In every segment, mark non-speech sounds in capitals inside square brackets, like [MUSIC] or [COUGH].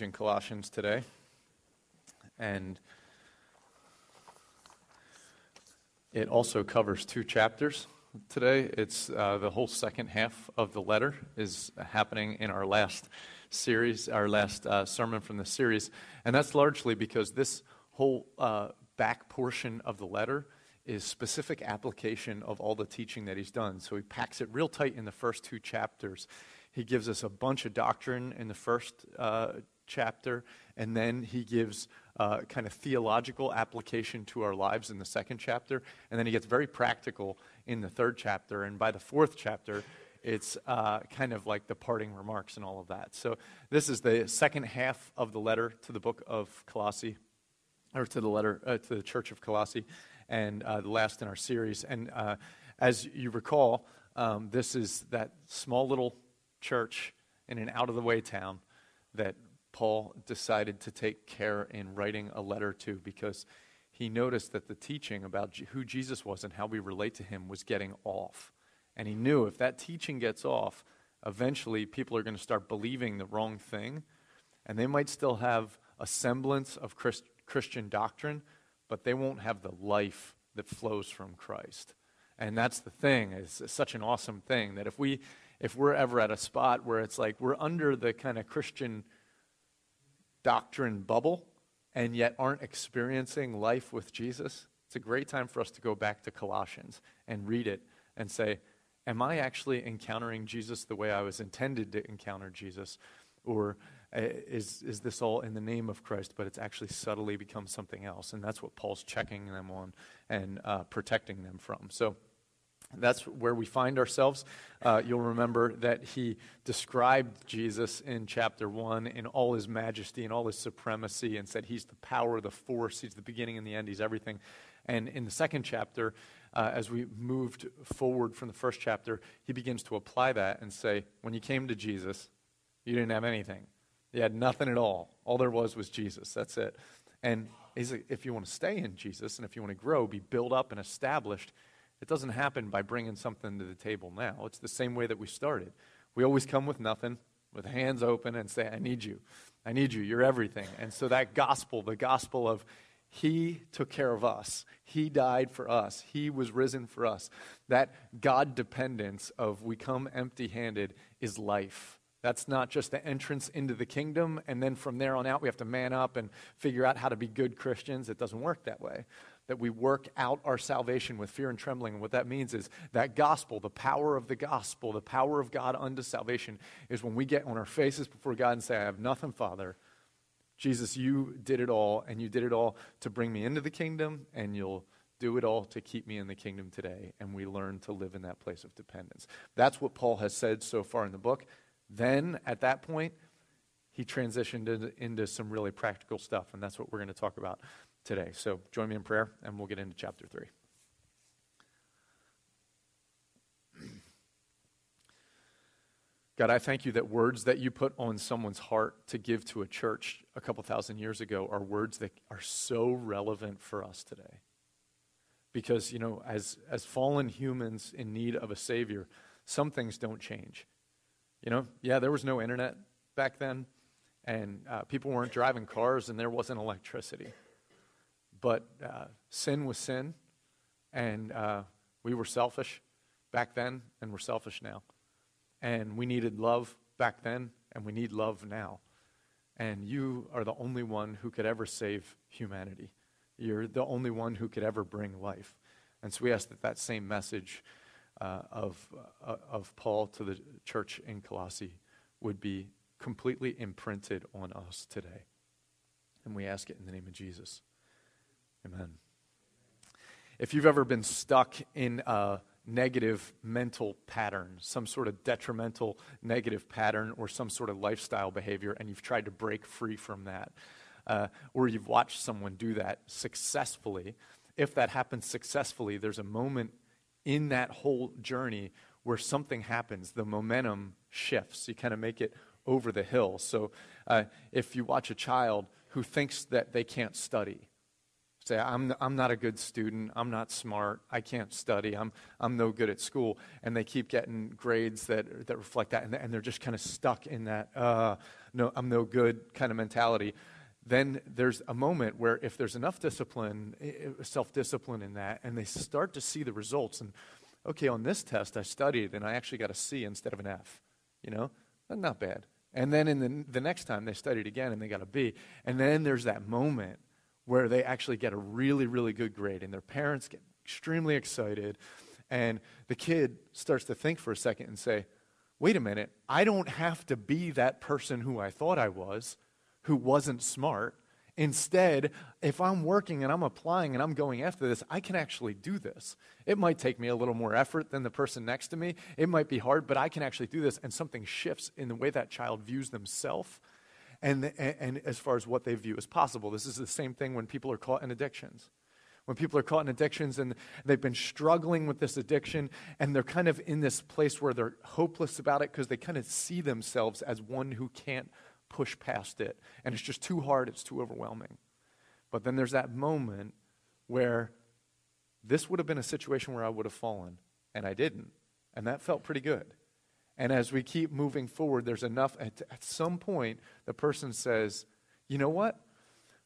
in Colossians today. And it also covers two chapters today. It's uh, the whole second half of the letter is happening in our last series, our last uh, sermon from the series. And that's largely because this whole uh, back portion of the letter is specific application of all the teaching that he's done. So he packs it real tight in the first two chapters. He gives us a bunch of doctrine in the first uh, chapter, and then he gives uh, kind of theological application to our lives in the second chapter, and then he gets very practical in the third chapter, and by the fourth chapter, it's uh, kind of like the parting remarks and all of that. So this is the second half of the letter to the book of Colossae, or to the letter uh, to the church of Colossae, and uh, the last in our series. And uh, as you recall, um, this is that small little church in an out of the way town that Paul decided to take care in writing a letter to because he noticed that the teaching about who Jesus was and how we relate to him was getting off. And he knew if that teaching gets off, eventually people are going to start believing the wrong thing. And they might still have a semblance of Christ, Christian doctrine, but they won't have the life that flows from Christ. And that's the thing, it's such an awesome thing that if we if we're ever at a spot where it's like we're under the kind of Christian doctrine bubble and yet aren't experiencing life with Jesus, it's a great time for us to go back to Colossians and read it and say, Am I actually encountering Jesus the way I was intended to encounter Jesus? Or uh, is, is this all in the name of Christ, but it's actually subtly become something else? And that's what Paul's checking them on and uh, protecting them from. So, that's where we find ourselves. Uh, you'll remember that he described Jesus in chapter 1 in all his majesty and all his supremacy and said he's the power, the force, he's the beginning and the end, he's everything. And in the second chapter, uh, as we moved forward from the first chapter, he begins to apply that and say, when you came to Jesus, you didn't have anything. You had nothing at all. All there was was Jesus. That's it. And if you want to stay in Jesus and if you want to grow, be built up and established, it doesn't happen by bringing something to the table now. It's the same way that we started. We always come with nothing, with hands open, and say, I need you. I need you. You're everything. And so that gospel, the gospel of He took care of us, He died for us, He was risen for us, that God dependence of we come empty handed is life. That's not just the entrance into the kingdom, and then from there on out, we have to man up and figure out how to be good Christians. It doesn't work that way that we work out our salvation with fear and trembling. And what that means is that gospel, the power of the gospel, the power of God unto salvation, is when we get on our faces before God and say, I have nothing, Father. Jesus, you did it all, and you did it all to bring me into the kingdom, and you'll do it all to keep me in the kingdom today. And we learn to live in that place of dependence. That's what Paul has said so far in the book. Then, at that point, he transitioned into some really practical stuff, and that's what we're going to talk about today. So join me in prayer, and we'll get into chapter 3. God, I thank you that words that you put on someone's heart to give to a church a couple thousand years ago are words that are so relevant for us today. Because, you know, as, as fallen humans in need of a Savior, some things don't change. You know, yeah, there was no internet back then, and uh, people weren't driving cars, and there wasn't electricity. But uh, sin was sin, and uh, we were selfish back then, and we're selfish now. And we needed love back then, and we need love now. And you are the only one who could ever save humanity. You're the only one who could ever bring life. And so we ask that that same message uh, of, uh, of Paul to the church in Colossae would be completely imprinted on us today. And we ask it in the name of Jesus. Amen. If you've ever been stuck in a negative mental pattern, some sort of detrimental negative pattern, or some sort of lifestyle behavior, and you've tried to break free from that, uh, or you've watched someone do that successfully, if that happens successfully, there's a moment in that whole journey where something happens. The momentum shifts. You kind of make it over the hill. So uh, if you watch a child who thinks that they can't study, say, I'm, I'm not a good student, I'm not smart, I can't study, I'm, I'm no good at school. And they keep getting grades that, that reflect that, and, and they're just kind of stuck in that, uh, no, I'm no good kind of mentality. Then there's a moment where if there's enough discipline, self discipline in that, and they start to see the results, and okay, on this test I studied and I actually got a C instead of an F, you know, not bad. And then in the, the next time they studied again and they got a B. And then there's that moment where they actually get a really, really good grade, and their parents get extremely excited. And the kid starts to think for a second and say, wait a minute, I don't have to be that person who I thought I was, who wasn't smart. Instead, if I'm working and I'm applying and I'm going after this, I can actually do this. It might take me a little more effort than the person next to me. It might be hard, but I can actually do this. And something shifts in the way that child views themselves and, and, and as far as what they view as possible. This is the same thing when people are caught in addictions. When people are caught in addictions and they've been struggling with this addiction and they're kind of in this place where they're hopeless about it because they kind of see themselves as one who can't push past it. And it's just too hard, it's too overwhelming. But then there's that moment where this would have been a situation where I would have fallen, and I didn't. And that felt pretty good. And as we keep moving forward, there's enough. At, at some point, the person says, You know what?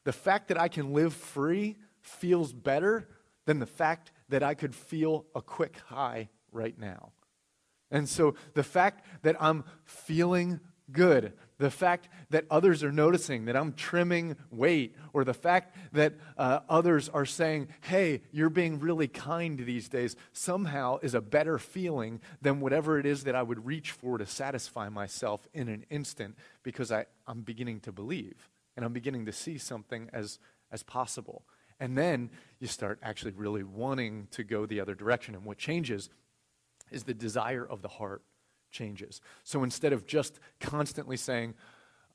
The fact that I can live free feels better than the fact that I could feel a quick high right now. And so the fact that I'm feeling good, the fact that others are noticing that I'm trimming weight, or the fact that uh, others are saying, hey, you're being really kind these days, somehow is a better feeling than whatever it is that I would reach for to satisfy myself in an instant because I, I'm beginning to believe and I'm beginning to see something as, as possible. And then you start actually really wanting to go the other direction. And what changes is the desire of the heart changes. So instead of just constantly saying,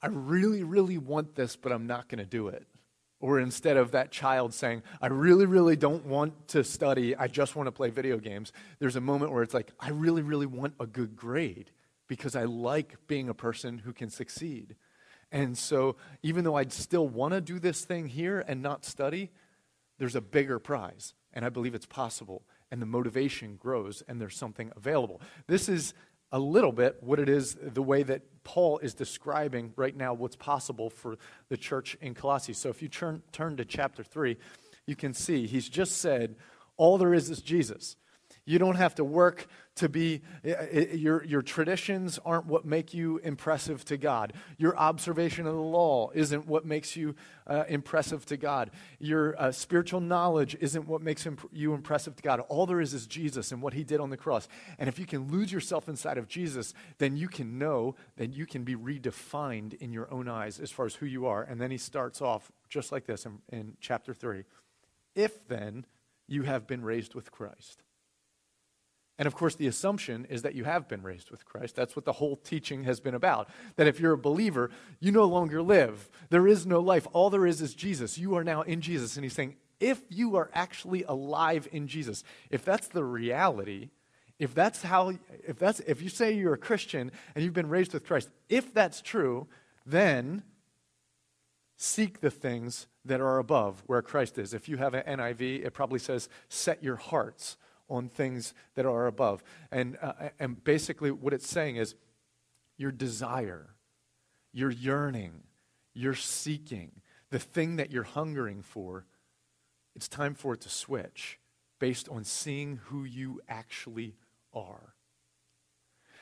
I really, really want this, but I'm not going to do it. Or instead of that child saying, I really, really don't want to study, I just want to play video games, there's a moment where it's like, I really, really want a good grade because I like being a person who can succeed. And so, even though I'd still want to do this thing here and not study, there's a bigger prize. And I believe it's possible. And the motivation grows, and there's something available. This is a little bit what it is, the way that Paul is describing right now what's possible for the church in Colossae. So if you turn, turn to chapter 3, you can see he's just said, all there is is Jesus. You don't have to work to be, your, your traditions aren't what make you impressive to God. Your observation of the law isn't what makes you uh, impressive to God. Your uh, spiritual knowledge isn't what makes imp- you impressive to God. All there is is Jesus and what he did on the cross. And if you can lose yourself inside of Jesus, then you can know that you can be redefined in your own eyes as far as who you are. And then he starts off just like this in, in chapter 3. If then you have been raised with Christ. And of course, the assumption is that you have been raised with Christ. That's what the whole teaching has been about. That if you're a believer, you no longer live. There is no life. All there is is Jesus. You are now in Jesus. And he's saying, if you are actually alive in Jesus, if that's the reality, if that's how, if that's, if you say you're a Christian and you've been raised with Christ, if that's true, then seek the things that are above where Christ is. If you have an NIV, it probably says, set your hearts on things that are above. And, uh, and basically, what it's saying is your desire, your yearning, your seeking, the thing that you're hungering for, it's time for it to switch based on seeing who you actually are.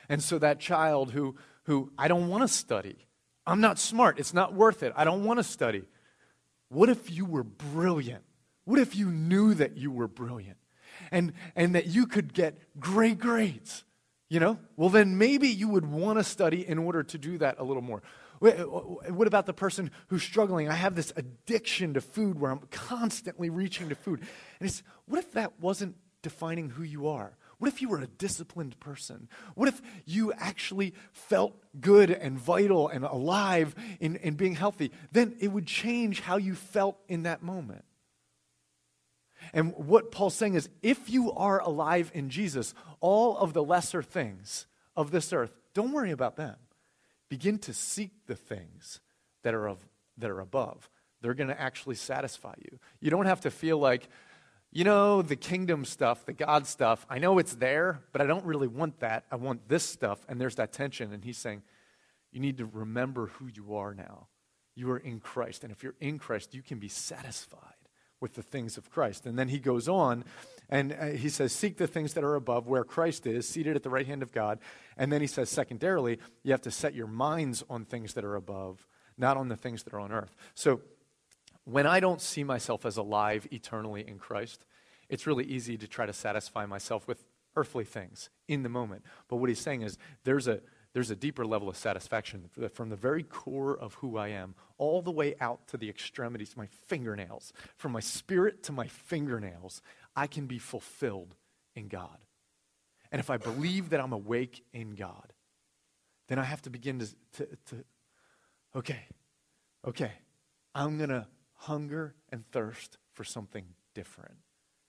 And so that child who, who I don't want to study, I'm not smart, it's not worth it, I don't want to study. What if you were brilliant? What if you knew that you were brilliant? And, and that you could get great grades, you know, well, then maybe you would want to study in order to do that a little more. What about the person who's struggling? I have this addiction to food where I'm constantly reaching to food. And it's, what if that wasn't defining who you are? What if you were a disciplined person? What if you actually felt good and vital and alive in, in being healthy? Then it would change how you felt in that moment. And what Paul's saying is if you are alive in Jesus, all of the lesser things of this earth, don't worry about them. Begin to seek the things that are, of, that are above, they're going to actually satisfy you. You don't have to feel like, you know, the kingdom stuff, the God stuff, I know it's there, but I don't really want that. I want this stuff. And there's that tension. And he's saying, you need to remember who you are now. You are in Christ. And if you're in Christ, you can be satisfied with the things of Christ. And then he goes on and uh, he says, Seek the things that are above where Christ is, seated at the right hand of God. And then he says, secondarily, you have to set your minds on things that are above, not on the things that are on earth. So when I don't see myself as alive eternally in Christ, it's really easy to try to satisfy myself with earthly things in the moment. But what he's saying is there's a there's a deeper level of satisfaction uh, from the very core of who I am, all the way out to the extremities, my fingernails. From my spirit to my fingernails, I can be fulfilled in God. And if I believe that I'm awake in God, then I have to begin to, to, to okay, okay, I'm going to hunger and thirst for something different.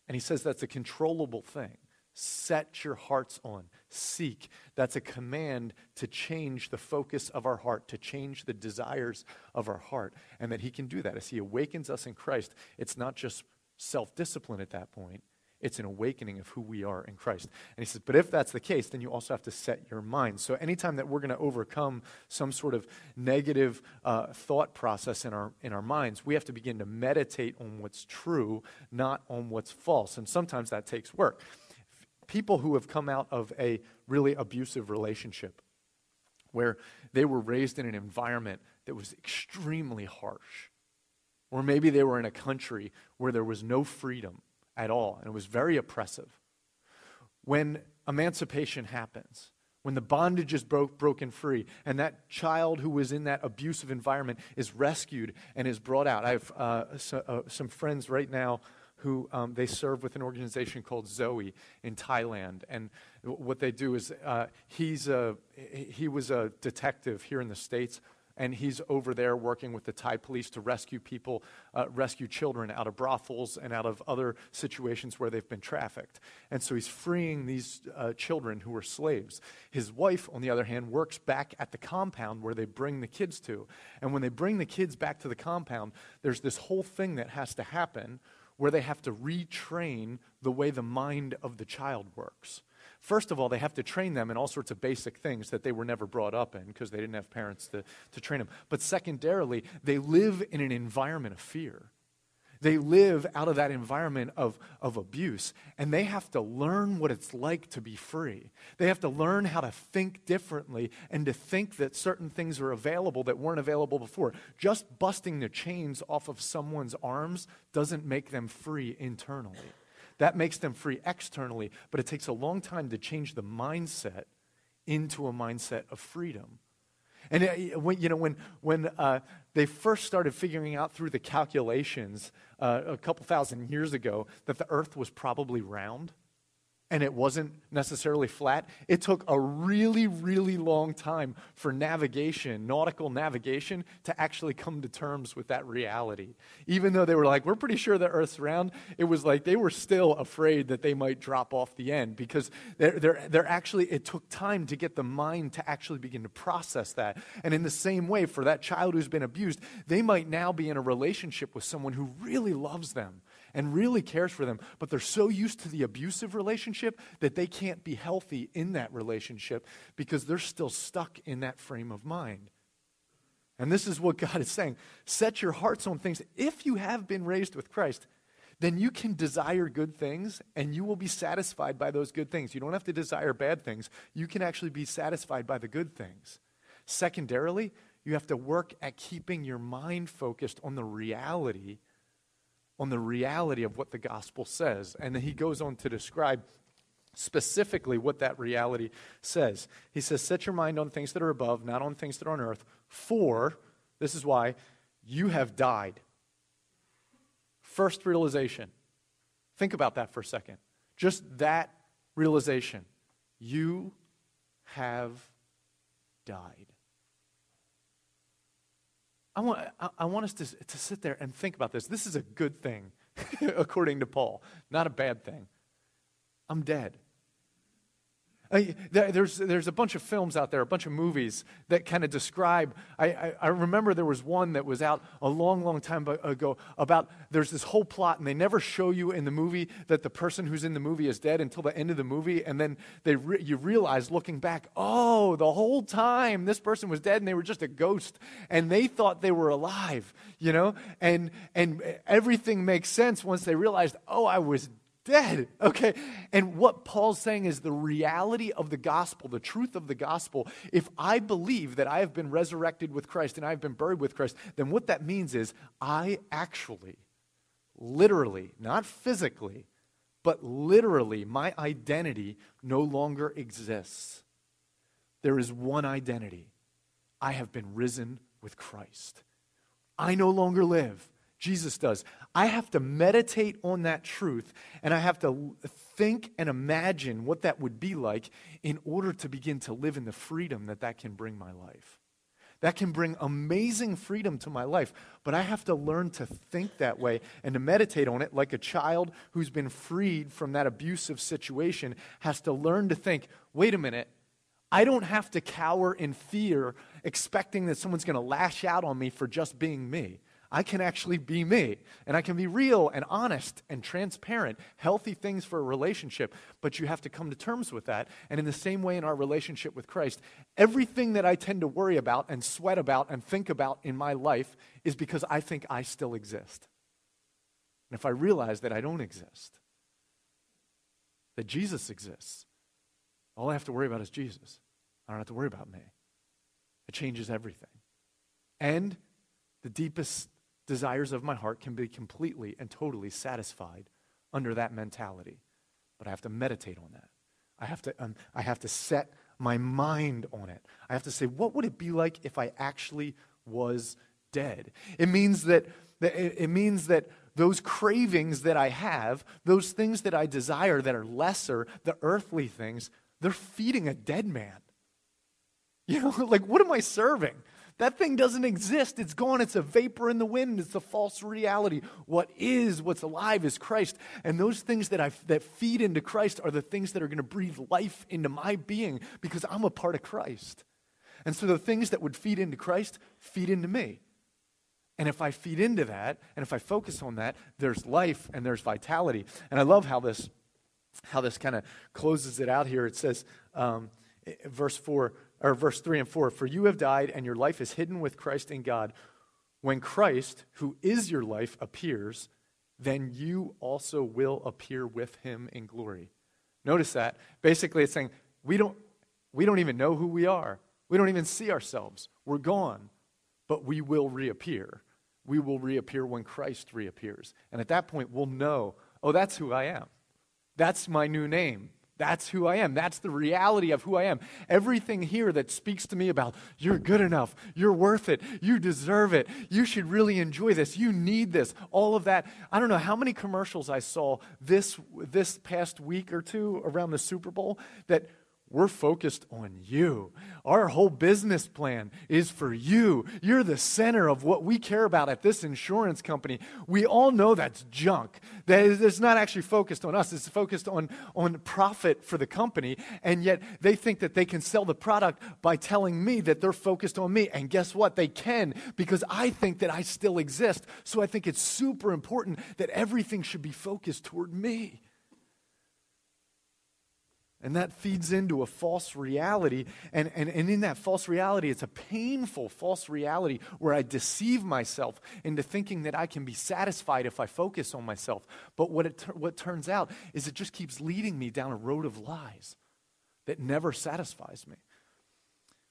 And he says that's a controllable thing. Set your hearts on. Seek. That's a command to change the focus of our heart, to change the desires of our heart. And that He can do that. As He awakens us in Christ, it's not just self discipline at that point, it's an awakening of who we are in Christ. And he says, but if that's the case, then you also have to set your mind. So anytime that we're going to overcome some sort of negative uh, thought process in our, in our minds, we have to begin to meditate on what's true, not on what's false. And sometimes that takes work people who have come out of a really abusive relationship where they were raised in an environment that was extremely harsh. Or maybe they were in a country where there was no freedom at all and it was very oppressive. When emancipation happens, when the bondage is broke, broken free, and that child who was in that abusive environment is rescued and is brought out. I have uh, so, uh, some friends right now who um, they serve with an organization called Zoe in Thailand. And what they do is uh, he's a, he was a detective here in the States, and he's over there working with the Thai police to rescue people, uh, rescue children out of brothels and out of other situations where they've been trafficked. And so he's freeing these uh, children who are slaves. His wife, on the other hand, works back at the compound where they bring the kids to. And when they bring the kids back to the compound, there's this whole thing that has to happen where they have to retrain the way the mind of the child works. First of all, they have to train them in all sorts of basic things that they were never brought up in because they didn't have parents to, to train them. But secondarily, they live in an environment of fear. They live out of that environment of, of abuse, and they have to learn what it's like to be free. They have to learn how to think differently and to think that certain things are available that weren't available before. Just busting the chains off of someone's arms doesn't make them free internally. That makes them free externally, but it takes a long time to change the mindset into a mindset of freedom. And uh, when, you know, when, when uh, they first started figuring out through the calculations uh, a couple thousand years ago that the earth was probably round, and it wasn't necessarily flat. It took a really, really long time for navigation, nautical navigation, to actually come to terms with that reality. Even though they were like, we're pretty sure the Earth's round, it was like they were still afraid that they might drop off the end because they're, they're, they're actually, it took time to get the mind to actually begin to process that. And in the same way, for that child who's been abused, they might now be in a relationship with someone who really loves them and really cares for them, but they're so used to the abusive relationship that they can't be healthy in that relationship because they're still stuck in that frame of mind. And this is what God is saying set your hearts on things. If you have been raised with Christ, then you can desire good things and you will be satisfied by those good things. You don't have to desire bad things, you can actually be satisfied by the good things. Secondarily, you have to work at keeping your mind focused on the reality on the reality of what the gospel says. And then he goes on to describe specifically what that reality says. He says, Set your mind on things that are above, not on things that are on earth, for, this is why, you have died. First realization. Think about that for a second. Just that realization. You have died. I want, I, I want us to, to sit there and think about this. This is a good thing, [LAUGHS] according to Paul, not a bad thing. I'm dead. Uh, there's, there's a bunch of films out there, a bunch of movies that kind of describe. I, I, I, remember there was one that was out a long, long time ago about there's this whole plot, and they never show you in the movie that the person who's in the movie is dead until the end of the movie. And then they re, you realize looking back, oh, the whole time this person was dead and they were just a ghost, and they thought they were alive, you know? And, and everything makes sense once they realized, oh, I was dead. Okay? And what Paul's saying is the reality of the gospel, the truth of the gospel. If I believe that I have been resurrected with Christ and I've been buried with Christ, then what that means is I actually, literally, not physically, but literally, my identity no longer exists. There is one identity I have been risen with Christ. I no longer live. Jesus does. I have to meditate on that truth and I have to think and imagine what that would be like in order to begin to live in the freedom that that can bring my life. That can bring amazing freedom to my life, but I have to learn to think that way and to meditate on it like a child who's been freed from that abusive situation has to learn to think wait a minute, I don't have to cower in fear expecting that someone's going to lash out on me for just being me. I can actually be me. And I can be real and honest and transparent, healthy things for a relationship. But you have to come to terms with that. And in the same way, in our relationship with Christ, everything that I tend to worry about and sweat about and think about in my life is because I think I still exist. And if I realize that I don't exist, that Jesus exists, all I have to worry about is Jesus. I don't have to worry about me. It changes everything. And the deepest desires of my heart can be completely and totally satisfied under that mentality. But I have to meditate on that. I have to, um, I have to set my mind on it. I have to say, what would it be like if I actually was dead? It means that, that it means that those cravings that I have, those things that I desire that are lesser, the earthly things, they're feeding a dead man. [LAUGHS] You know, like what am I serving? That thing doesn't exist. It's gone. It's a vapor in the wind. It's a false reality. What is, what's alive is Christ. And those things that, I, that feed into Christ are the things that are going to breathe life into my being because I'm a part of Christ. And so the things that would feed into Christ feed into me. And if I feed into that, and if I focus on that, there's life and there's vitality. And I love how this, how this kind of closes it out here. It says, um, verse 4 or verse 3 and 4 For you have died, and your life is hidden with Christ in God. When Christ, who is your life, appears, then you also will appear with him in glory. Notice that. Basically, it's saying we don't, we don't even know who we are, we don't even see ourselves. We're gone, but we will reappear. We will reappear when Christ reappears. And at that point, we'll know oh, that's who I am. That's my new name. That's who I am. That's the reality of who I am. Everything here that speaks to me about you're good enough, you're worth it, you deserve it, you should really enjoy this, you need this, all of that. I don't know how many commercials I saw this, this past week or two around the Super Bowl that we're focused on you. Our whole business plan is for you. You're the center of what we care about at this insurance company. We all know that's junk. That is, it's not actually focused on us, it's focused on, on profit for the company. And yet they think that they can sell the product by telling me that they're focused on me. And guess what? They can because I think that I still exist. So I think it's super important that everything should be focused toward me. And that feeds into a false reality. And, and, and in that false reality, it's a painful false reality where I deceive myself into thinking that I can be satisfied if I focus on myself. But what, it, what turns out is it just keeps leading me down a road of lies that never satisfies me.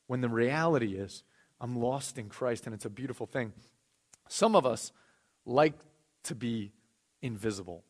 When the reality is, I'm lost in Christ, and it's a beautiful thing. Some of us like to be invisible.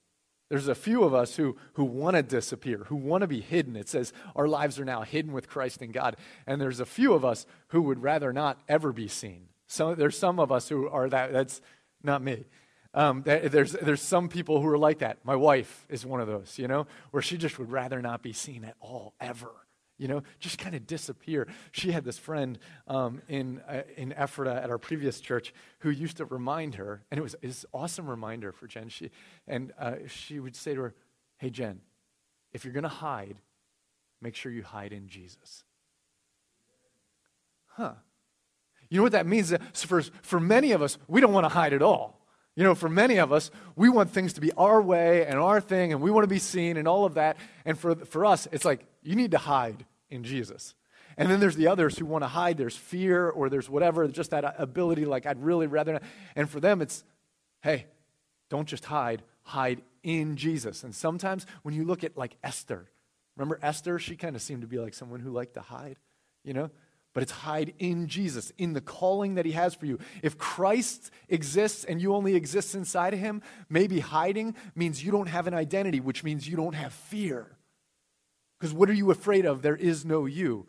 There's a few of us who, who want to disappear, who want to be hidden. It says our lives are now hidden with Christ in God. And there's a few of us who would rather not ever be seen. So there's some of us who are that. That's not me. Um, there's, there's some people who are like that. My wife is one of those, you know, where she just would rather not be seen at all, ever you know, just kind of disappear. She had this friend um, in, uh, in Ephrata at our previous church who used to remind her, and it was, an awesome reminder for Jen. She, and uh, she would say to her, Hey, Jen, if you're going to hide, make sure you hide in Jesus. Huh. You know what that means? For, for many of us, we don't want to hide at all. You know, for many of us, we want things to be our way and our thing, and we want to be seen and all of that. And for, for us, it's like, you need to hide in Jesus. And then there's the others who want to hide. There's fear or there's whatever, just that ability, like, I'd really rather not. And for them, it's, hey, don't just hide, hide in Jesus. And sometimes when you look at like Esther, remember Esther? She kind of seemed to be like someone who liked to hide, you know? But it's hide in Jesus, in the calling that he has for you. If Christ exists and you only exist inside of him, maybe hiding means you don't have an identity, which means you don't have fear. Because what are you afraid of? There is no you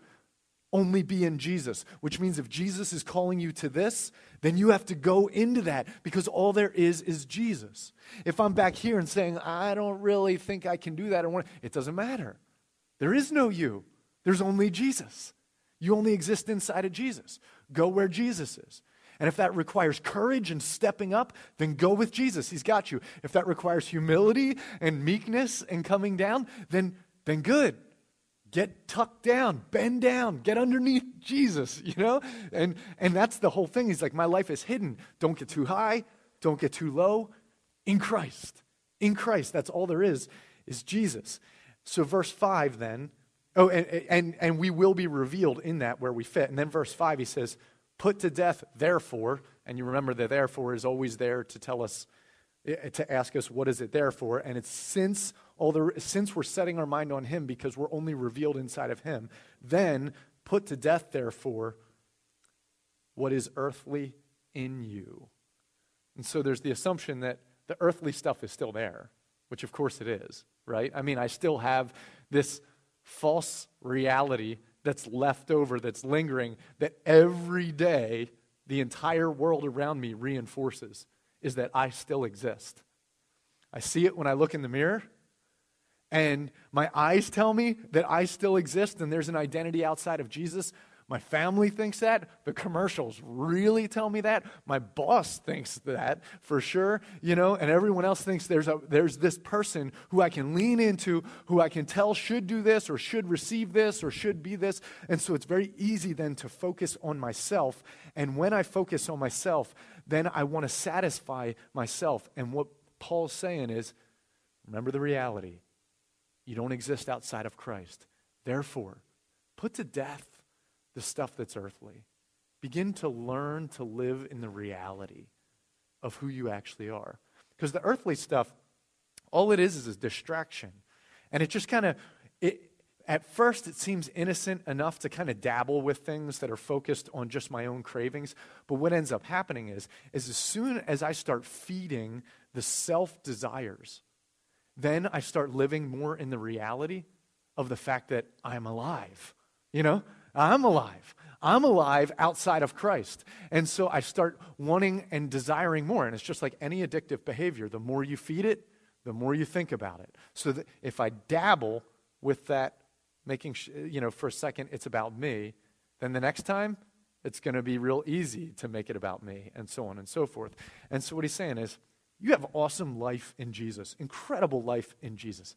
only be in Jesus, which means if Jesus is calling you to this, then you have to go into that because all there is is Jesus. If I'm back here and saying, I don't really think I can do that, it doesn't matter. There is no you, there's only Jesus. You only exist inside of Jesus. Go where Jesus is. And if that requires courage and stepping up, then go with Jesus. He's got you. If that requires humility and meekness and coming down, then, then good get tucked down, bend down, get underneath [LAUGHS] Jesus, you know? And, and that's the whole thing. He's like, my life is hidden. Don't get too high, don't get too low. In Christ. In Christ. That's all there is, is Jesus. So, verse 5 then, oh, and, and, and we will be revealed in that where we fit. And then verse 5, he says, Put to death, therefore, and you remember the therefore is always there to tell us, eh, to ask us, what is it there for? And it's since although since we're setting our mind on him because we're only revealed inside of him, then put to death, therefore, what is earthly in you. And so there's the assumption that the earthly stuff is still there, which of course it is, right? I mean, I still have this false reality that's left over, that's lingering, that every day the entire world around me reinforces is that I still exist. I see it when I look in the mirror and my eyes tell me that I still exist and there's an identity outside of Jesus. My family thinks that. The commercials really tell me that. My boss thinks that for sure, you know, and everyone else thinks there's, a, there's this person who I can lean into, who I can tell should do this or should receive this or should be this. And so it's very easy then to focus on myself. And when I focus on myself, then I want to satisfy myself. And what Paul's saying is remember the reality you don't exist outside of Christ. Therefore, put to death the stuff that's earthly. Begin to learn to live in the reality of who you actually are. Because the earthly stuff, all it is is a distraction. And it just kind of, at first, it seems innocent enough to kind of dabble with things that are focused on just my own cravings. But what ends up happening is, is as soon as I start feeding the self desires then I start living more in the reality of the fact that I'm alive. You know, I'm alive. I'm alive outside of Christ. And so I start wanting and desiring more. And it's just like any addictive behavior. The more you feed it, the more you think about it. So that if I dabble with that, making, sh- you know, for a second it's about me, then the next time it's going to be real easy to make it about me, and so on and so forth. And so what he's saying is, you have awesome life in Jesus, incredible life in Jesus.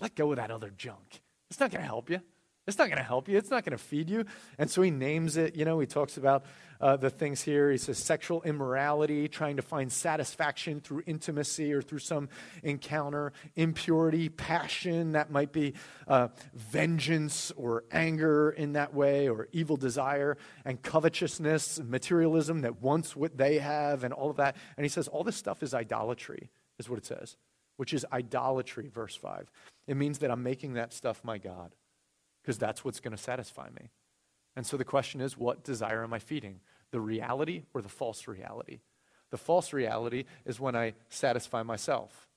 Let go of that other junk. It's not going to help you. It's not going to help you. It's not going to feed you. And so he names it. You know, he talks about uh, the things here. He says sexual immorality, trying to find satisfaction through intimacy or through some encounter, impurity, passion, that might be uh, vengeance or anger in that way, or evil desire, and covetousness, materialism that wants what they have, and all of that. And he says all this stuff is idolatry, is what it says, which is idolatry, verse 5. It means that I'm making that stuff my God because that's what's going to satisfy me. And so the question is, what desire am I feeding? The reality or the false reality? The false reality is when I satisfy myself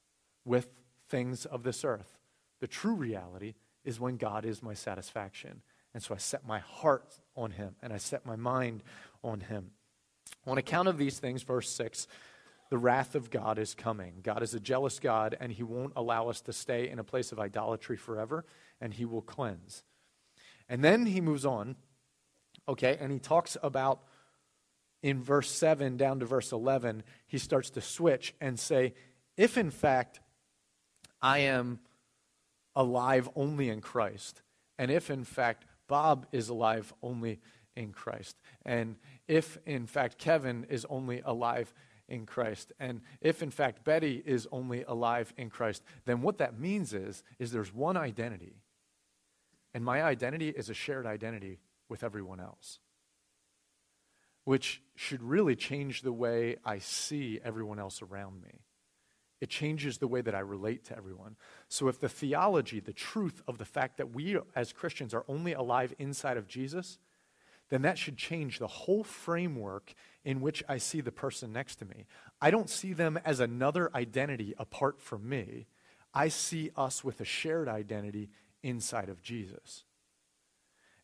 with things of this earth. The true reality is when God is my satisfaction. And so I set my heart on Him and I set my mind on Him. On account of these things, verse 6, the wrath of God is coming. God is a jealous God, and He won't allow us to stay in a place of idolatry forever, and He will cleanse. And then he moves on, okay, and he talks about in verse 7 down to verse 11, he starts to switch and say, if in fact I am alive only in Christ, and if in fact Bob is alive only in Christ, and if in fact Kevin is only alive in Christ, and if in fact Betty is only alive in Christ, then what that means is, is there's one identity. And my identity is a shared identity with everyone else, which should really change the way I see everyone else around me. It changes the way that I relate to everyone. So, if the theology, the truth of the fact that we as Christians are only alive inside of Jesus, then that should change the whole framework in which I see the person next to me. I don't see them as another identity apart from me. I see us with a shared identity inside of Jesus.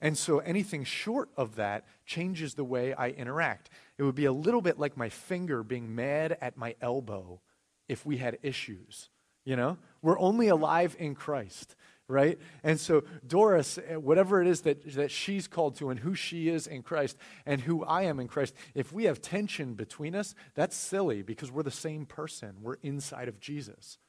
And so anything short of that changes the way I interact. It would be a little bit like my finger being mad at my elbow if we had issues. You know? We're only alive in Christ, right? And so Doris, eh, whatever it is that, that she's called to and who she is in Christ and who I am in Christ, if we have tension between us, that's silly because we're the same person. We're inside of Jesus.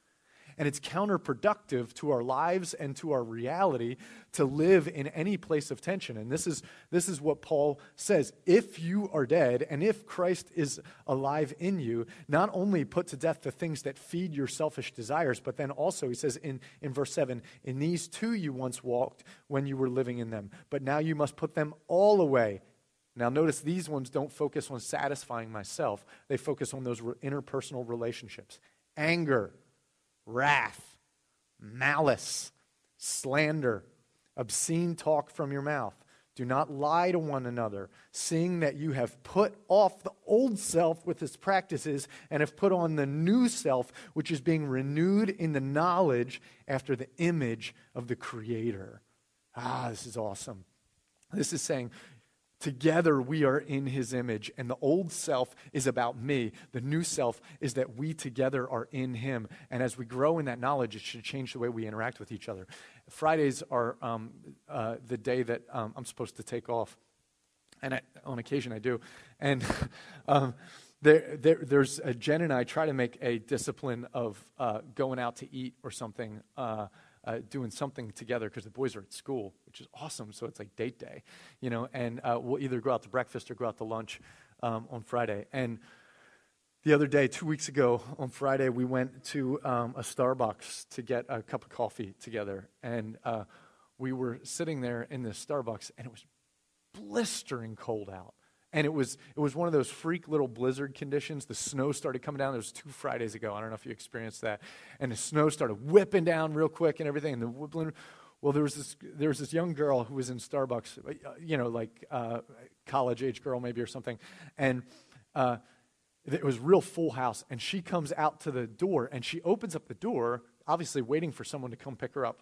And it's counterproductive to our lives and to our reality to live in any place of tension. And this is, this is what Paul says. If you are dead, and if Christ is alive in you, not only put to death the things that feed your selfish desires, but then also, he says in, in verse 7 In these two you once walked when you were living in them, but now you must put them all away. Now, notice these ones don't focus on satisfying myself, they focus on those interpersonal relationships anger wrath, malice, slander, obscene talk from your mouth. Do not lie to one another, seeing that you have put off the old self with its practices and have put on the new self, which is being renewed in the knowledge after the image of the Creator. Ah, this is awesome. This is saying Together we are in his image, and the old self is about me. The new self is that we together are in him. And as we grow in that knowledge, it should change the way we interact with each other. Fridays are um, uh, the day that um, I'm supposed to take off. And I, on occasion I do. And [LAUGHS] um, there, there, there's uh, Jen and I try to make a discipline of uh, going out to eat or something uh, doing something together because the boys are at school, which is awesome. So it's like date day, you know, and uh, we'll either go out to breakfast or go out to lunch um, on Friday. And the other day, two weeks ago on Friday, we went to um, a Starbucks to get a cup of coffee together. And uh, we were sitting there in this Starbucks, and it was blistering cold out and it was it was one of those freak little blizzard conditions. The snow started coming down. It was two Fridays ago. I don't know if you experienced that, and the snow started whipping down real quick and everything. And the well, there was this there was this young girl who was in Starbucks, uh, you know, like uh, college age girl maybe or something, and. Uh, it was real full house and she comes out to the door and she opens up the door obviously waiting for someone to come pick her up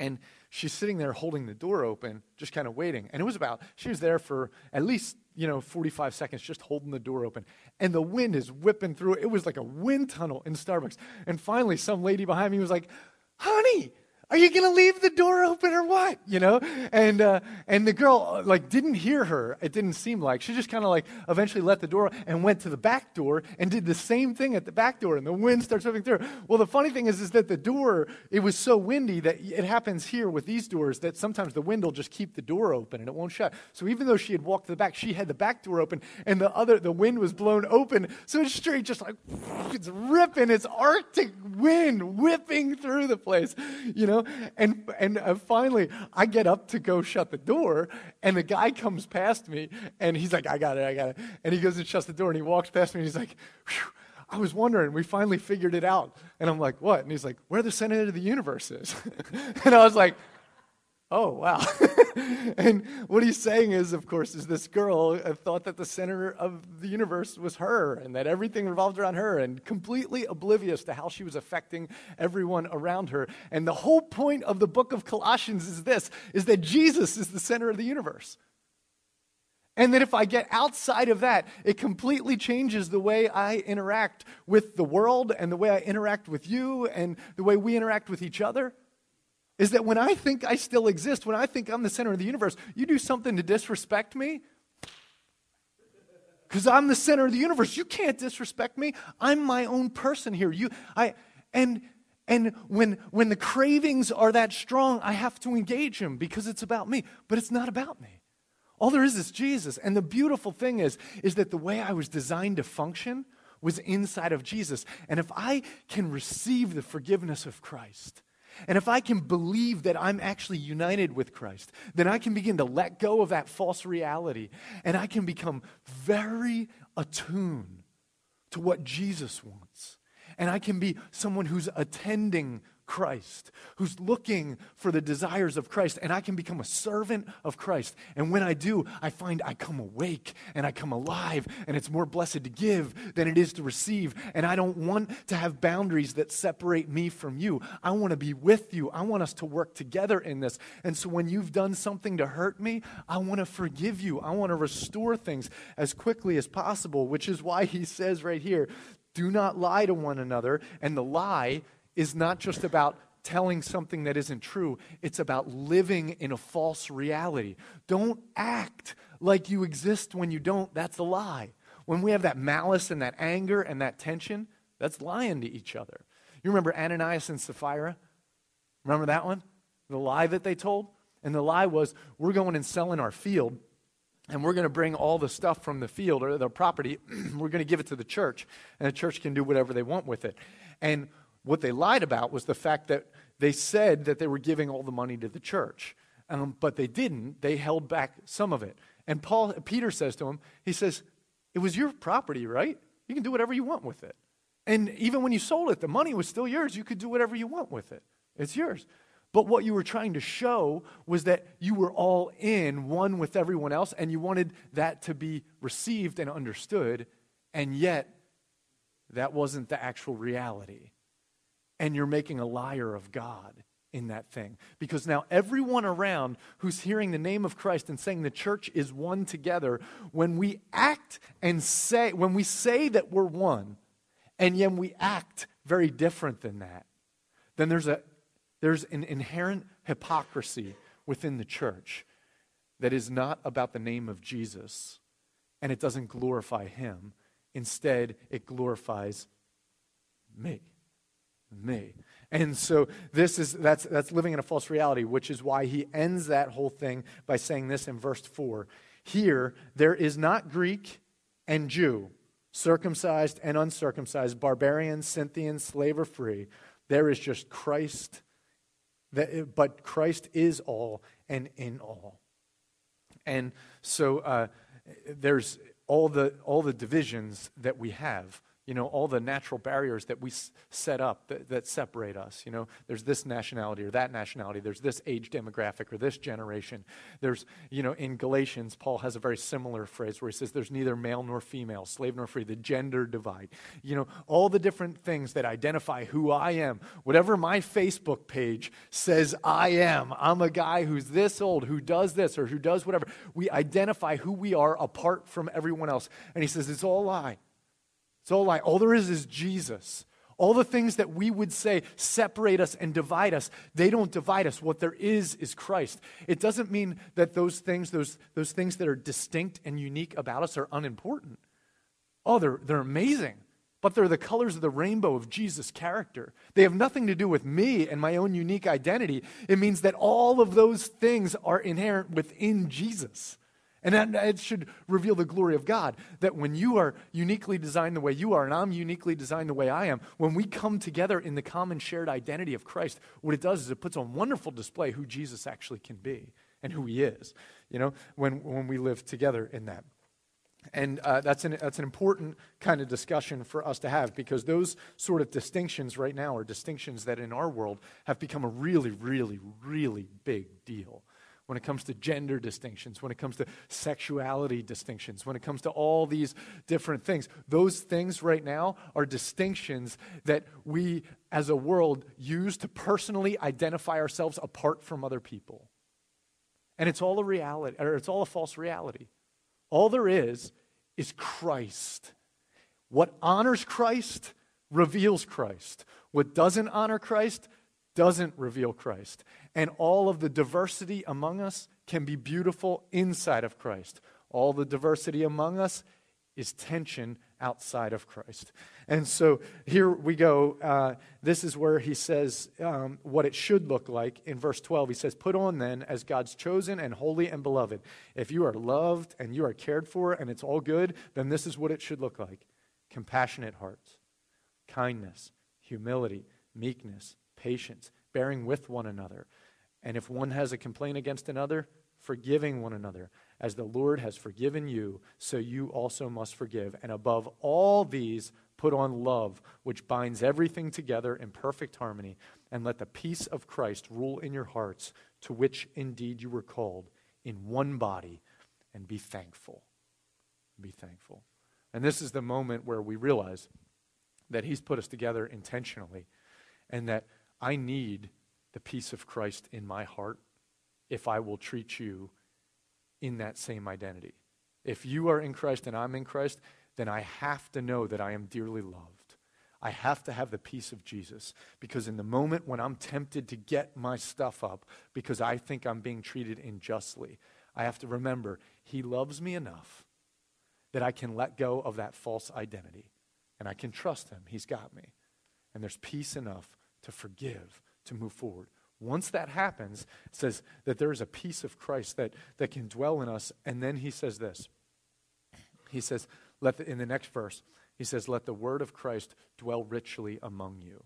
and she's sitting there holding the door open, just kind of waiting. And it was about, she was there for at least, you know, 45 seconds, just holding the door open. And the wind is whipping through. It was like a wind tunnel in Starbucks. And finally, some lady behind me was like, honey, are you going to leave the door open or what? You know? And, uh, and the girl, uh, like, didn't hear her. It didn't seem like. She just kind of, like, eventually let the door and went to the back door and did the same thing at the back door. And the wind starts moving through. Well, the funny thing is, is that the door, it was so windy that it happens here with these doors that sometimes the wind will just keep the door open and it won't shut. So even though she had walked to the back, she had the back door open and the other, the wind was blown open. So it's straight, just like, [LAUGHS] it's ripping. It's Arctic wind whipping through the place, you know? Know? And, and uh, finally, I get up to go shut the door, and the guy comes past me, and he's like, I got it, I got it. And he goes and shuts the door, and he walks past me, and he's like, I was wondering, we finally figured it out. And I'm like, what? And he's like, where the center of the universe is. [LAUGHS] and I was like, Oh, wow. [LAUGHS] and what he's saying is, of course, is this girl uh, thought that the center of the universe was her and that everything revolved around her and completely oblivious to how she was affecting everyone around her. And the whole point of the book of Colossians is this, is that Jesus is the center of the universe. And that if I get outside of that, it completely changes the way I interact with the world and the way I interact with you and the way we interact with each other is that when I think I still exist, when I think I'm the center of the universe, you do something to disrespect me? Because I'm the center of the universe. You can't disrespect me. I'm my own person here. You, I, and, And when, when the cravings are that strong, I have to engage him because it's about me. But it's not about me. All there is is Jesus. And the beautiful thing is, is that the way I was designed to function was inside of Jesus. And if I can receive the forgiveness of Christ, and if I can believe that I'm actually united with Christ, then I can begin to let go of that false reality and I can become very attuned to what Jesus wants. And I can be someone who's attending Christ, who's looking for the desires of Christ, and I can become a servant of Christ. And when I do, I find I come awake and I come alive, and it's more blessed to give than it is to receive. And I don't want to have boundaries that separate me from you. I want to be with you. I want us to work together in this. And so when you've done something to hurt me, I want to forgive you. I want to restore things as quickly as possible, which is why he says right here do not lie to one another. And the lie is not just about telling something that isn't true, it's about living in a false reality. Don't act like you exist when you don't. That's a lie. When we have that malice and that anger and that tension, that's lying to each other. You remember Ananias and Sapphira? Remember that one? The lie that they told? And the lie was, we're going and selling our field and we're going to bring all the stuff from the field or the property, [CLEARS THROAT] we're going to give it to the church, and the church can do whatever they want with it. And what they lied about was the fact that they said that they were giving all the money to the church, um, but they didn't. They held back some of it. And Paul, Peter says to him, he says, "It was your property, right? You can do whatever you want with it. And even when you sold it, the money was still yours. You could do whatever you want with it. It's yours." But what you were trying to show was that you were all in, one with everyone else, and you wanted that to be received and understood, and yet that wasn't the actual reality. And you're making a liar of God in that thing. Because now everyone around who's hearing the name of Christ and saying the church is one together, when we act and say, when we say that we're one, and yet we act very different than that, then there's a there's an inherent hypocrisy within the church that is not about the name of Jesus and it doesn't glorify him. Instead, it glorifies me. Me. And so this is that's that's living in a false reality, which is why he ends that whole thing by saying this in verse 4. Here there is not Greek and Jew, circumcised and uncircumcised, barbarian, Scythian, slave or free. There is just Christ that, but Christ is all and in all. And so uh, there's all the, all the divisions that we have you know, all the natural barriers that we s- set up that, that separate us. You know, there's this nationality or that nationality, there's this age demographic or this generation. There's, you know, in Galatians, Paul has a very similar phrase where he says there's neither male nor female, slave nor free, the gender divide. You know, all the different things that identify who I am. Whatever my Facebook page says I am, I'm a guy who's this old, who does this or who does whatever. We identify who we are apart from everyone else. And he says it's all lie. It's all lie. All there is is Jesus. All the things that we would say separate us and divide us, they don't divide us. What there is is Christ. It doesn't mean that those things, those, those things that are distinct and unique about us are unimportant. Oh, they're, they're amazing. But they're the colors of the rainbow of Jesus' character. They have nothing to do with me and my own unique identity. It means that all of those things are inherent within Jesus. And it should reveal the glory of God that when you are uniquely designed the way you are, and I'm uniquely designed the way I am, when we come together in the common shared identity of Christ, what it does is it puts on wonderful display who Jesus actually can be and who he is, you know, when, when we live together in that. And uh, that's, an, that's an important kind of discussion for us to have because those sort of distinctions right now are distinctions that in our world have become a really, really, really big deal when it comes to gender distinctions, when it comes to sexuality distinctions, when it comes to all these different things. Those things right now are distinctions that we as a world use to personally identify ourselves apart from other people. And it's all a reality, or it's all a false reality. All there is is Christ. What honors Christ reveals Christ. What doesn't honor Christ doesn't reveal Christ. And all of the diversity among us can be beautiful inside of Christ. All the diversity among us is tension outside of Christ. And so here we go. Uh, this is where he says um, what it should look like. In verse 12, he says, Put on then as God's chosen and holy and beloved. If you are loved and you are cared for and it's all good, then this is what it should look like compassionate hearts, kindness, humility, meekness, patience, bearing with one another. And if one has a complaint against another, forgiving one another. As the Lord has forgiven you, so you also must forgive. And above all these, put on love, which binds everything together in perfect harmony. And let the peace of Christ rule in your hearts, to which indeed you were called, in one body, and be thankful. Be thankful. And this is the moment where we realize that He's put us together intentionally, and that I need the peace of Christ in my heart if I will treat you in that same identity. If you are in Christ and I'm in Christ, then I have to know that I am dearly loved. I have to have the peace of Jesus because in the moment when I'm tempted to get my stuff up because I think I'm being treated unjustly, I have to remember He loves me enough that I can let go of that false identity and I can trust Him. He's got me. And there's peace enough to forgive, to move forward. Once that happens, it says that there is a peace of Christ that, that can dwell in us. And then he says this. He says, let the, in the next verse, he says, Let the word of Christ dwell richly among you.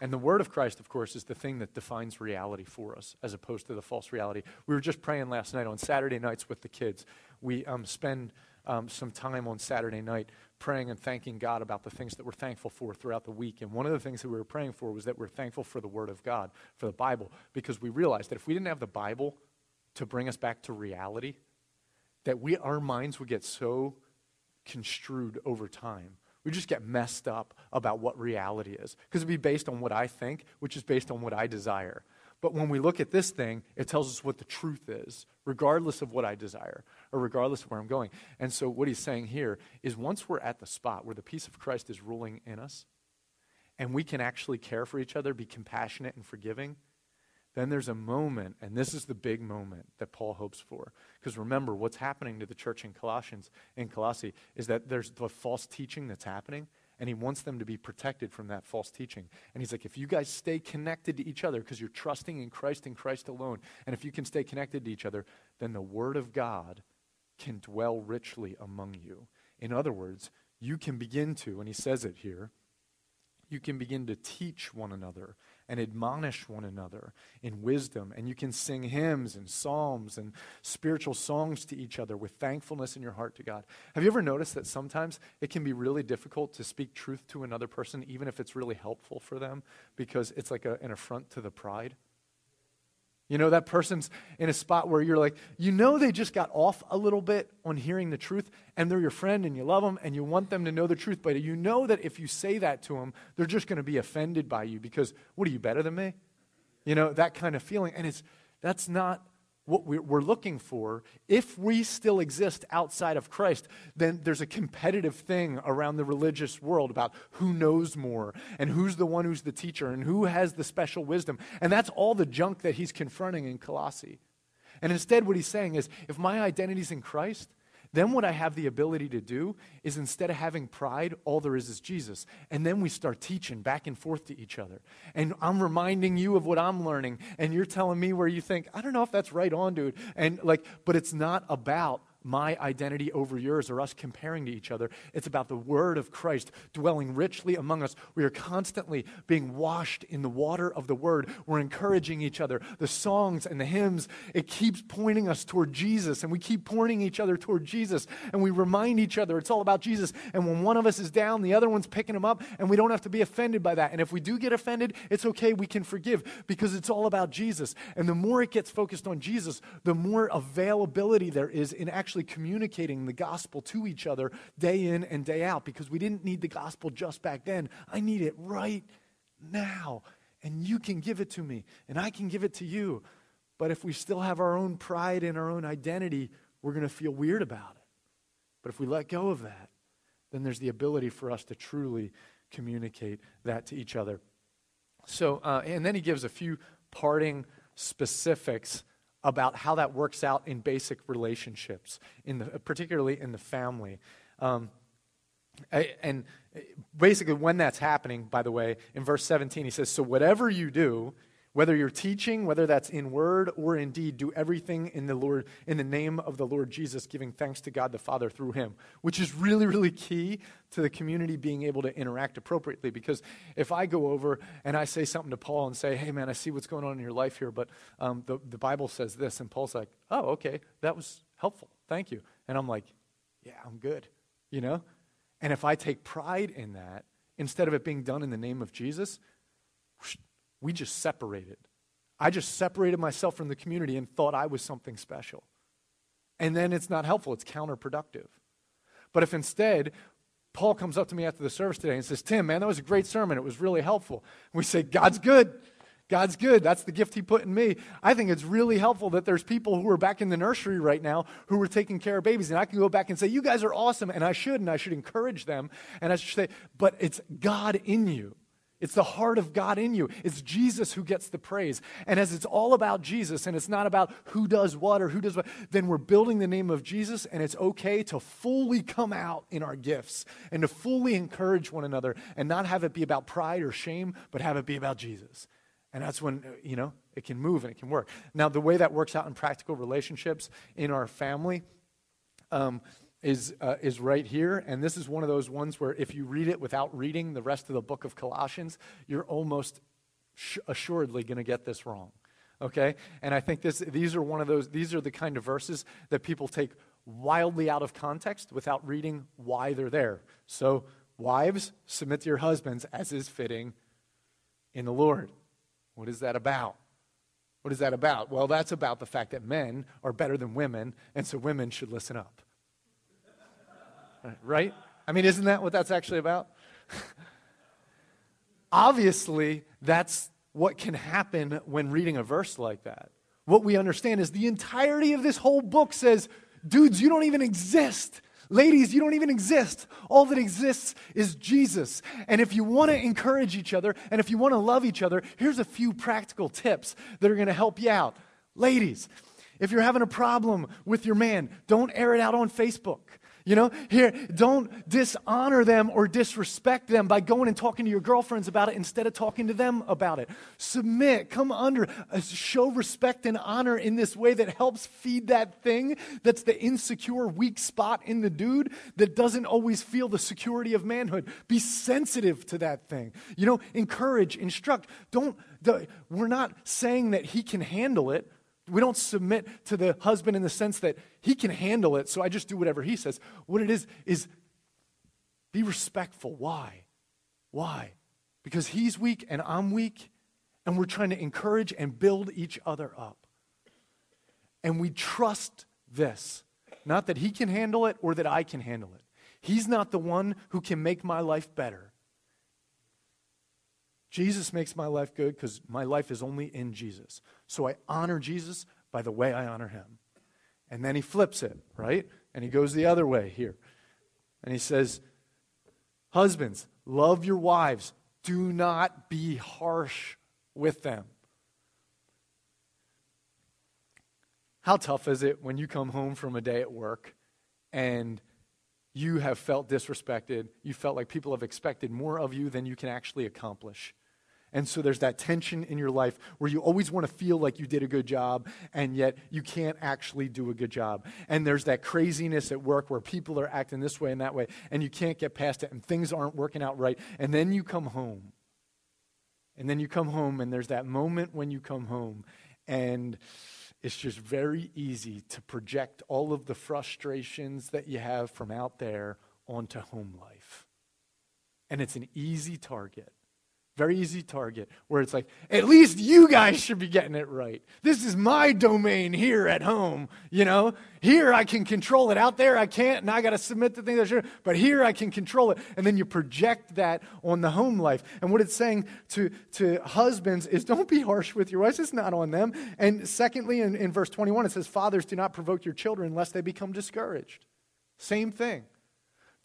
And the word of Christ, of course, is the thing that defines reality for us as opposed to the false reality. We were just praying last night on Saturday nights with the kids. We um, spend um, some time on Saturday night praying and thanking God about the things that we're thankful for throughout the week. And one of the things that we were praying for was that we're thankful for the Word of God, for the Bible, because we realized that if we didn't have the Bible to bring us back to reality, that we, our minds would get so construed over time. We just get messed up about what reality is. Because it'd be based on what I think, which is based on what I desire. But when we look at this thing, it tells us what the truth is, regardless of what I desire or regardless of where I'm going. And so, what he's saying here is once we're at the spot where the peace of Christ is ruling in us, and we can actually care for each other, be compassionate and forgiving, then there's a moment, and this is the big moment that Paul hopes for. Because remember, what's happening to the church in Colossians, in Colossae, is that there's the false teaching that's happening, and he wants them to be protected from that false teaching. And he's like, if you guys stay connected to each other because you're trusting in Christ and Christ alone, and if you can stay connected to each other, then the Word of God can dwell richly among you. In other words, you can begin to, and he says it here, you can begin to teach one another and admonish one another in wisdom. And you can sing hymns and psalms and spiritual songs to each other with thankfulness in your heart to God. Have you ever noticed that sometimes it can be really difficult to speak truth to another person, even if it's really helpful for them, because it's like a, an affront to the pride? You know, that person's in a spot where you're like, you know, they just got off a little bit on hearing the truth, and they're your friend, and you love them, and you want them to know the truth. But you know that if you say that to them, they're just going to be offended by you because, what are you better than me? You know, that kind of feeling. And it's, that's not what we're looking for, if we still exist outside of Christ, then there's a competitive thing around the religious world about who knows more and who's the one who's the teacher and who has the special wisdom. And that's all the junk that he's confronting in Colossae. And instead, what he's saying is if my identity's in Christ, then what I have the ability to do is instead of having pride, all there is is Jesus. And then we start teaching back and forth to each other. And I'm reminding you of what I'm learning, and you're telling me where you think, I don't know if that's right on, dude. And like, but it's not about my identity over yours or us comparing to each other. It's about the word of Christ dwelling richly among us. We are constantly being washed in the water of the word. We're encouraging each other. The songs and the hymns, it keeps pointing us toward Jesus, and we keep pointing each other toward Jesus, and we remind each other it's all about Jesus. And when one of us is down, the other one's picking him up, and we don't have to be offended by that. And if we do get offended, it's okay. We can forgive because it's all about Jesus. And the more it gets focused on Jesus, the more availability there is in actually actually communicating the gospel to each other day in and day out because we didn't need the gospel just back then. I need it right now. And you can give it to me, and I can give it to you. But if we still have our own pride and our own identity, we're going to feel weird about it. But if we let go of that, then there's the ability for us to truly communicate that to each other. So, uh, and then he gives a few parting specifics about how that works out in basic relationships, in the, particularly in the family. Um, And basically, when that's happening, by the way, in verse 17, he says, So whatever you do, whether you're teaching, whether that's in word or in deed, do everything in the Lord in the name of the Lord Jesus, giving thanks to God the Father through him, which is really, really key to the community being able to interact appropriately. Because if I go over and I say something to Paul and say, Hey man, I see what's going on in your life here, but um, the, the Bible says this, and Paul's like, Oh, okay, that was helpful. Thank you. And I'm like, Yeah, I'm good. You know? And if I take pride in that, instead of it being done in the name of Jesus, we just separated. I just separated myself from the community and thought I was something special. And then it's not helpful, it's counterproductive. But if instead, Paul comes up to me after the service today and says, Tim, man, that was a great sermon. It was really helpful. And we say, God's good. God's good. That's the gift He put in me. I think it's really helpful that there's people who are back in the nursery right now who are taking care of babies. And I can go back and say, You guys are awesome. And I should, and I should encourage them. And I should say, But it's God in you. It's the heart of God in you. It's Jesus who gets the praise. And as it's all about Jesus and it's not about who does what or who does what, then we're building the name of Jesus and it's okay to fully come out in our gifts and to fully encourage one another and not have it be about pride or shame, but have it be about Jesus. And that's when, you know, it can move and it can work. Now, the way that works out in practical relationships in our family, um, is, uh, is right here. And this is one of those ones where if you read it without reading the rest of the book of Colossians, you're almost sh- assuredly going to get this wrong. Okay? And I think this, these are one of those, these are the kind of verses that people take wildly out of context without reading why they're there. So, wives, submit to your husbands as is fitting in the Lord. What is that about? What is that about? Well, that's about the fact that men are better than women, and so women should listen up. Right? I mean, isn't that what that's actually about? [LAUGHS] Obviously, that's what can happen when reading a verse like that. What we understand is the entirety of this whole book says, dudes, you don't even exist. Ladies, you don't even exist. All that exists is Jesus. And if you want to encourage each other and if you want to love each other, here's a few practical tips that are going to help you out. Ladies, if you're having a problem with your man, don't air it out on Facebook. You know, here, don't dishonor them or disrespect them by going and talking to your girlfriends about it instead of talking to them about it. Submit, come under, uh, show respect and honor in this way that helps feed that thing that's the insecure, weak spot in the dude that doesn't always feel the security of manhood. Be sensitive to that thing. You know, encourage, instruct. Don't, we're not saying that he can handle it. We don't submit to the husband in the sense that he can handle it, so I just do whatever he says. What it is, is be respectful. Why? Why? Because he's weak and I'm weak, and we're trying to encourage and build each other up. And we trust this. Not that he can handle it or that I can handle it. He's not the one who can make my life better. Jesus makes my life good because my life is only in Jesus. So I honor Jesus by the way I honor him. And then he flips it, right? And he goes the other way here. And he says, Husbands, love your wives. Do not be harsh with them. How tough is it when you come home from a day at work and you have felt disrespected? You felt like people have expected more of you than you can actually accomplish. And so there's that tension in your life where you always want to feel like you did a good job, and yet you can't actually do a good job. And there's that craziness at work where people are acting this way and that way, and you can't get past it, and things aren't working out right. And then you come home. And then you come home, and there's that moment when you come home, and it's just very easy to project all of the frustrations that you have from out there onto home life. And it's an easy target. Very easy target where it's like, at least you guys should be getting it right. This is my domain here at home. You know, here I can control it. Out there I can't, and I got to submit to things I should. But here I can control it. And then you project that on the home life. And what it's saying to, to husbands is don't be harsh with your wives. It's not on them. And secondly, in, in verse 21, it says, Fathers, do not provoke your children lest they become discouraged. Same thing.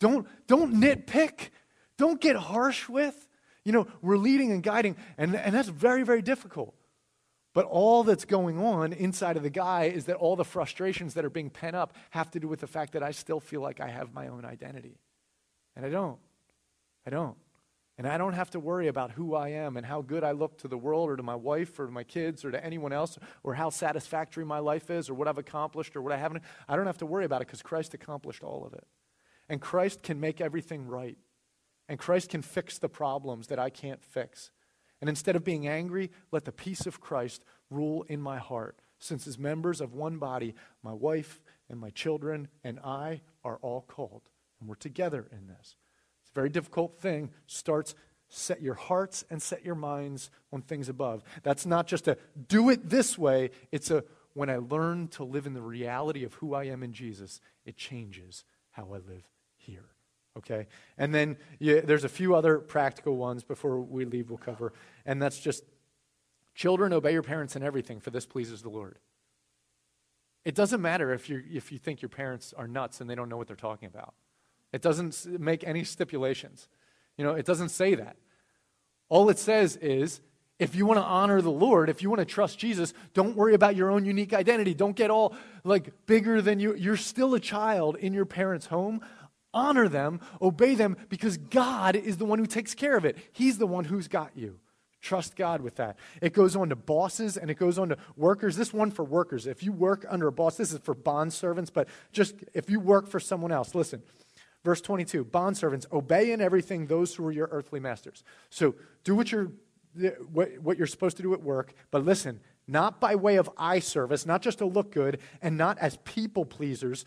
Don't, don't nitpick. Don't get harsh with. You know, we're leading and guiding, and, and that's very, very difficult. But all that's going on inside of the guy is that all the frustrations that are being pent up have to do with the fact that I still feel like I have my own identity. And I don't. I don't. And I don't have to worry about who I am and how good I look to the world or to my wife or to my kids or to anyone else or how satisfactory my life is or what I've accomplished or what I haven't. I don't have to worry about it because Christ accomplished all of it. And Christ can make everything right. And Christ can fix the problems that I can't fix. And instead of being angry, let the peace of Christ rule in my heart. Since, as members of one body, my wife and my children and I are all called. And we're together in this. It's a very difficult thing. Starts set your hearts and set your minds on things above. That's not just a do it this way, it's a when I learn to live in the reality of who I am in Jesus, it changes how I live here. Okay? And then yeah, there's a few other practical ones before we leave, we'll cover. And that's just children, obey your parents in everything, for this pleases the Lord. It doesn't matter if, you if you think your parents are nuts and they don't know what they're talking about. It doesn't make any stipulations. You know, it doesn't say that. All it says is if you want to honor the Lord, if you want to trust Jesus, don't worry about your own unique identity. Don't get all like bigger than you. You're still a child in your parents' home. Honor them, obey them, because God is the one who takes care of it. He's the one who's got you. Trust God with that. It goes on to bosses and it goes on to workers. This one for workers. If you work under a boss, this is for bond servants, but just if you work for someone else, listen. Verse 22 Bond servants, obey in everything those who are your earthly masters. So do what you're, what, what you're supposed to do at work, but listen, not by way of eye service, not just to look good, and not as people pleasers,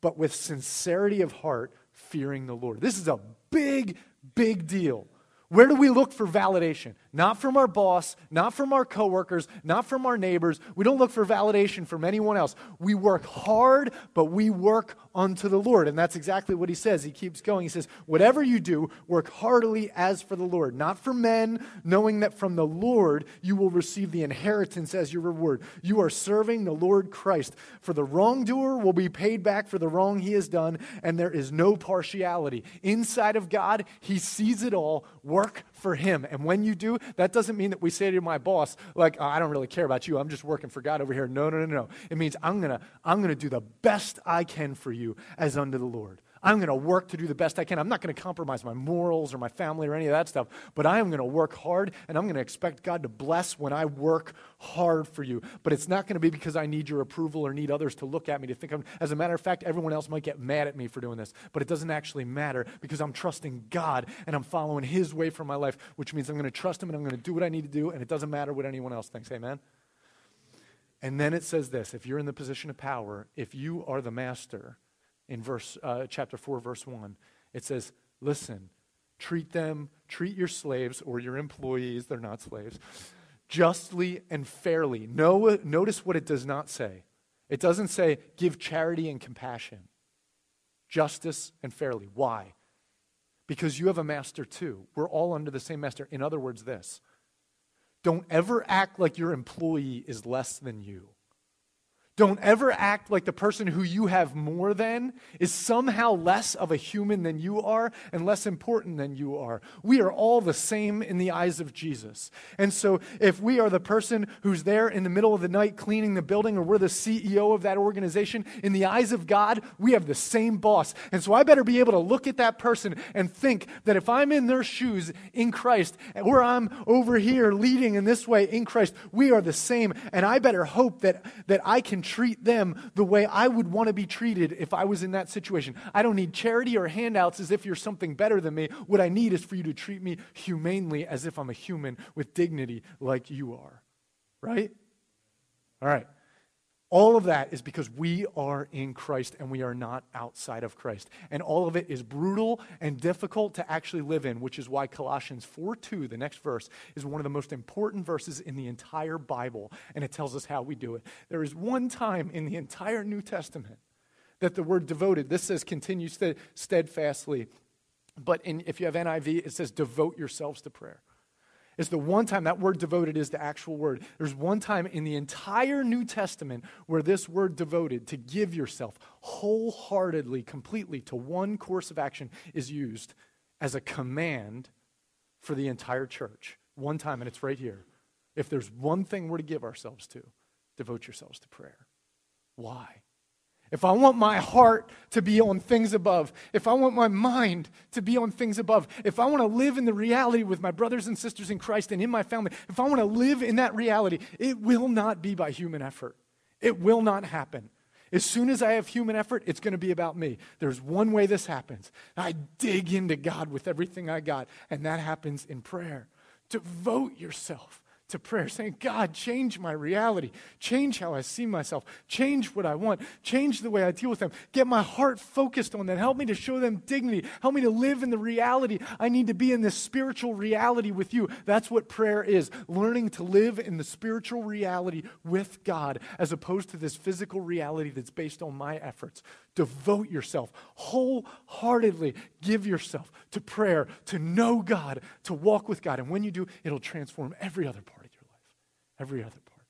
but with sincerity of heart, fearing the Lord. This is a big, big deal. Where do we look for validation? Not from our boss, not from our coworkers, not from our neighbors. We don't look for validation from anyone else. We work hard, but we work unto the Lord. And that's exactly what he says. He keeps going. He says, Whatever you do, work heartily as for the Lord, not for men, knowing that from the Lord you will receive the inheritance as your reward. You are serving the Lord Christ. For the wrongdoer will be paid back for the wrong he has done, and there is no partiality. Inside of God, he sees it all work for Him. And when you do, that doesn't mean that we say to my boss, like, oh, I don't really care about you. I'm just working for God over here. No, no, no, no. It means I'm going to I'm going to do the best I can for you as unto the Lord. I'm going to work to do the best I can. I'm not going to compromise my morals or my family or any of that stuff, but I am going to work hard and I'm going to expect God to bless when I work hard for you. But it's not going to be because I need your approval or need others to look at me to think I'm. As a matter of fact, everyone else might get mad at me for doing this, but it doesn't actually matter because I'm trusting God and I'm following His way for my life, which means I'm going to trust Him and I'm going to do what I need to do, and it doesn't matter what anyone else thinks. Amen? And then it says this if you're in the position of power, if you are the master, in verse, uh, chapter 4, verse 1. It says, Listen, treat them, treat your slaves or your employees, they're not slaves, justly and fairly. No, notice what it does not say. It doesn't say give charity and compassion. Justice and fairly. Why? Because you have a master too. We're all under the same master. In other words, this don't ever act like your employee is less than you. Don't ever act like the person who you have more than is somehow less of a human than you are and less important than you are. We are all the same in the eyes of Jesus. And so, if we are the person who's there in the middle of the night cleaning the building, or we're the CEO of that organization, in the eyes of God, we have the same boss. And so, I better be able to look at that person and think that if I'm in their shoes in Christ, or I'm over here leading in this way in Christ, we are the same. And I better hope that, that I can treat them the way I would want to be treated if I was in that situation. I don't need charity or handouts as if you're something better than me. What I need is for you to treat me humanely as if I'm a human with dignity like you are. Right? All right. All of that is because we are in Christ and we are not outside of Christ. And all of it is brutal and difficult to actually live in, which is why Colossians 4 2, the next verse, is one of the most important verses in the entire Bible. And it tells us how we do it. There is one time in the entire New Testament that the word devoted, this says continue steadfastly. But in, if you have NIV, it says devote yourselves to prayer. It's the one time that word devoted is the actual word. There's one time in the entire New Testament where this word devoted, to give yourself wholeheartedly, completely to one course of action, is used as a command for the entire church. One time, and it's right here. If there's one thing we're to give ourselves to, devote yourselves to prayer. Why? If I want my heart to be on things above, if I want my mind to be on things above, if I want to live in the reality with my brothers and sisters in Christ and in my family, if I want to live in that reality, it will not be by human effort. It will not happen. As soon as I have human effort, it's going to be about me. There's one way this happens. I dig into God with everything I got, and that happens in prayer. Devote yourself to prayer, saying, God, change my reality. Change how I see myself. Change what I want. Change the way I deal with them. Get my heart focused on them. Help me to show them dignity. Help me to live in the reality. I need to be in this spiritual reality with you. That's what prayer is learning to live in the spiritual reality with God as opposed to this physical reality that's based on my efforts. Devote yourself wholeheartedly. Give yourself to prayer, to know God, to walk with God. And when you do, it'll transform every other part of your life. Every other part.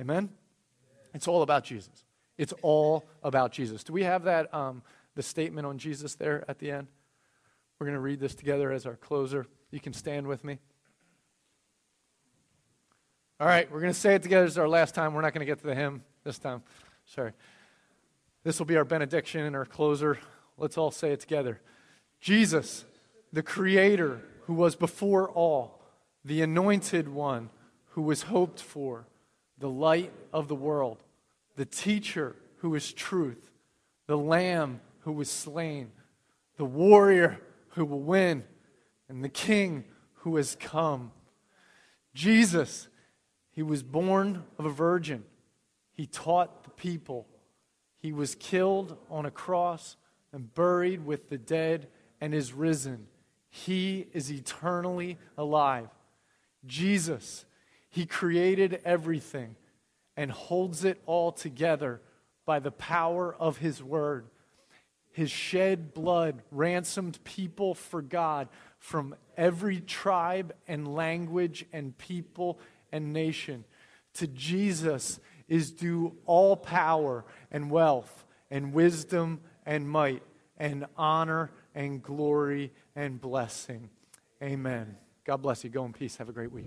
Amen? It's all about Jesus. It's all about Jesus. Do we have that, um, the statement on Jesus there at the end? We're going to read this together as our closer. You can stand with me. All right, we're going to say it together. This is our last time. We're not going to get to the hymn this time. Sorry. This will be our benediction and our closer. Let's all say it together. Jesus, the Creator who was before all, the Anointed One who was hoped for, the light of the world, the Teacher who is truth, the Lamb who was slain, the warrior who will win, and the King who has come. Jesus, he was born of a virgin. He taught the people he was killed on a cross and buried with the dead and is risen. He is eternally alive. Jesus, He created everything and holds it all together by the power of His Word. His shed blood ransomed people for God from every tribe and language and people and nation. To Jesus, is due all power and wealth and wisdom and might and honor and glory and blessing. Amen. God bless you. Go in peace. Have a great week.